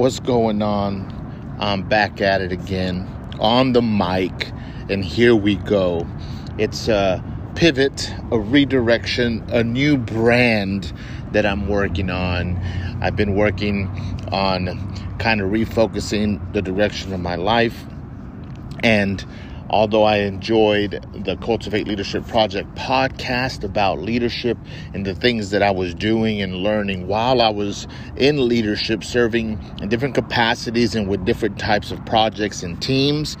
What's going on? I'm back at it again on the mic, and here we go. It's a pivot, a redirection, a new brand that I'm working on. I've been working on kind of refocusing the direction of my life and although I enjoyed the Cultivate Leadership Project podcast about leadership and the things that I was doing and learning while I was in leadership, serving in different capacities and with different types of projects and teams,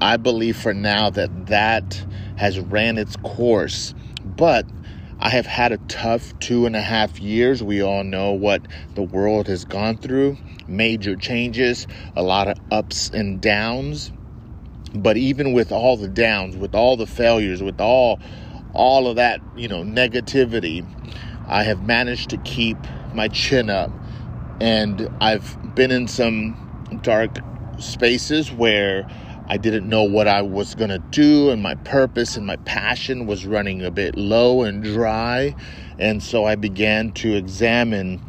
I believe for now that that has ran its course. But I have had a tough two and a half years. We all know what the world has gone through major changes, a lot of ups and downs but even with all the downs, with all the failures, with all all of that, you know, negativity, I have managed to keep my chin up. And I've been in some dark spaces where I didn't know what I was going to do, and my purpose and my passion was running a bit low and dry. And so I began to examine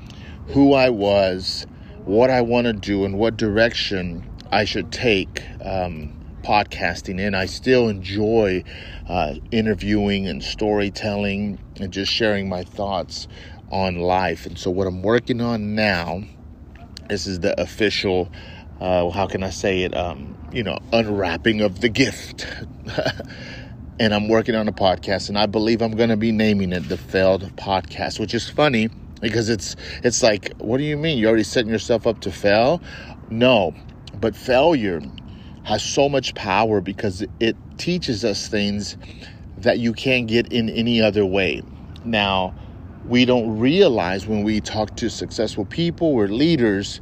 who I was, what I want to do, and what direction I should take. Um, podcasting in. I still enjoy uh, interviewing and storytelling and just sharing my thoughts on life. And so, what I'm working on now, this is the official, uh, how can I say it, um, you know, unwrapping of the gift. and I'm working on a podcast, and I believe I'm going to be naming it the Failed Podcast, which is funny because it's it's like, what do you mean? You're already setting yourself up to fail? No, but failure has so much power because it teaches us things that you can't get in any other way. Now, we don't realize when we talk to successful people or leaders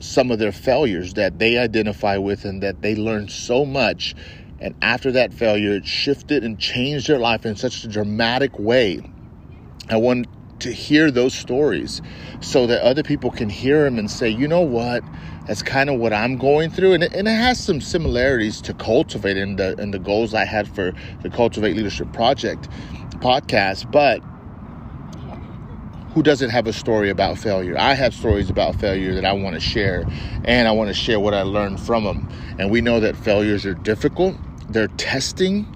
some of their failures that they identify with and that they learn so much. And after that failure, it shifted and changed their life in such a dramatic way. I want to hear those stories so that other people can hear them and say, you know what? That's kind of what I'm going through. And it, and it has some similarities to Cultivate and the, and the goals I had for the Cultivate Leadership Project podcast. But who doesn't have a story about failure? I have stories about failure that I want to share, and I want to share what I learned from them. And we know that failures are difficult, they're testing.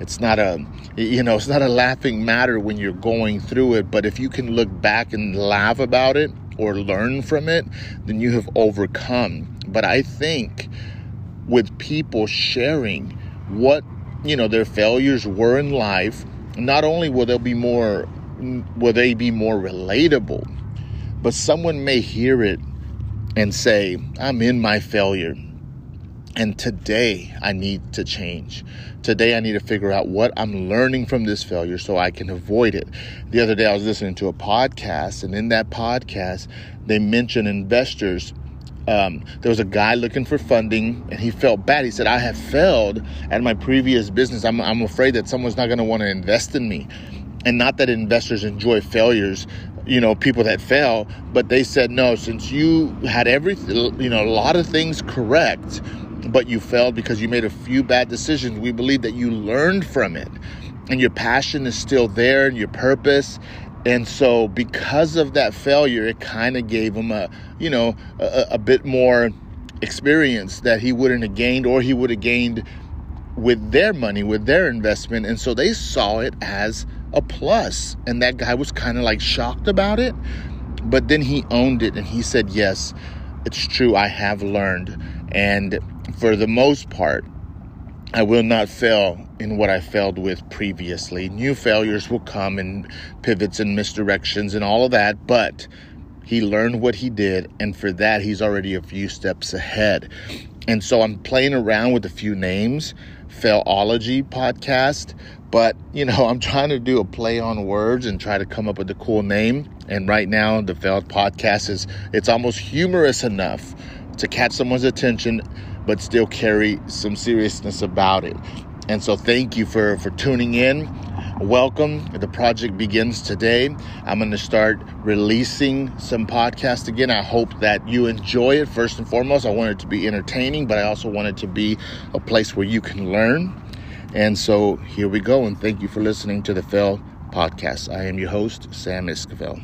It's not a you know, it's not a laughing matter when you're going through it, but if you can look back and laugh about it or learn from it, then you have overcome. But I think with people sharing what, you know, their failures were in life, not only will they be more will they be more relatable, but someone may hear it and say, I'm in my failure. And today I need to change. Today I need to figure out what I'm learning from this failure so I can avoid it. The other day I was listening to a podcast, and in that podcast, they mentioned investors. Um, there was a guy looking for funding and he felt bad. He said, I have failed at my previous business. I'm, I'm afraid that someone's not going to want to invest in me. And not that investors enjoy failures, you know, people that fail, but they said, no, since you had everything, you know, a lot of things correct, but you failed because you made a few bad decisions. We believe that you learned from it and your passion is still there and your purpose. And so, because of that failure, it kind of gave him a, you know, a, a bit more experience that he wouldn't have gained or he would have gained with their money, with their investment. And so they saw it as a plus. And that guy was kind of like shocked about it. But then he owned it and he said, Yes, it's true. I have learned. And for the most part, I will not fail in what I failed with previously. New failures will come and pivots and misdirections and all of that, but he learned what he did, and for that, he's already a few steps ahead. And so I'm playing around with a few names, Failology podcast, but you know, I'm trying to do a play on words and try to come up with a cool name. And right now, the Failed podcast is it's almost humorous enough to catch someone's attention but still carry some seriousness about it. And so thank you for, for tuning in. Welcome. The project begins today. I'm going to start releasing some podcasts again. I hope that you enjoy it. First and foremost, I want it to be entertaining, but I also want it to be a place where you can learn. And so here we go. And thank you for listening to the Fail podcast. I am your host, Sam Esquivel.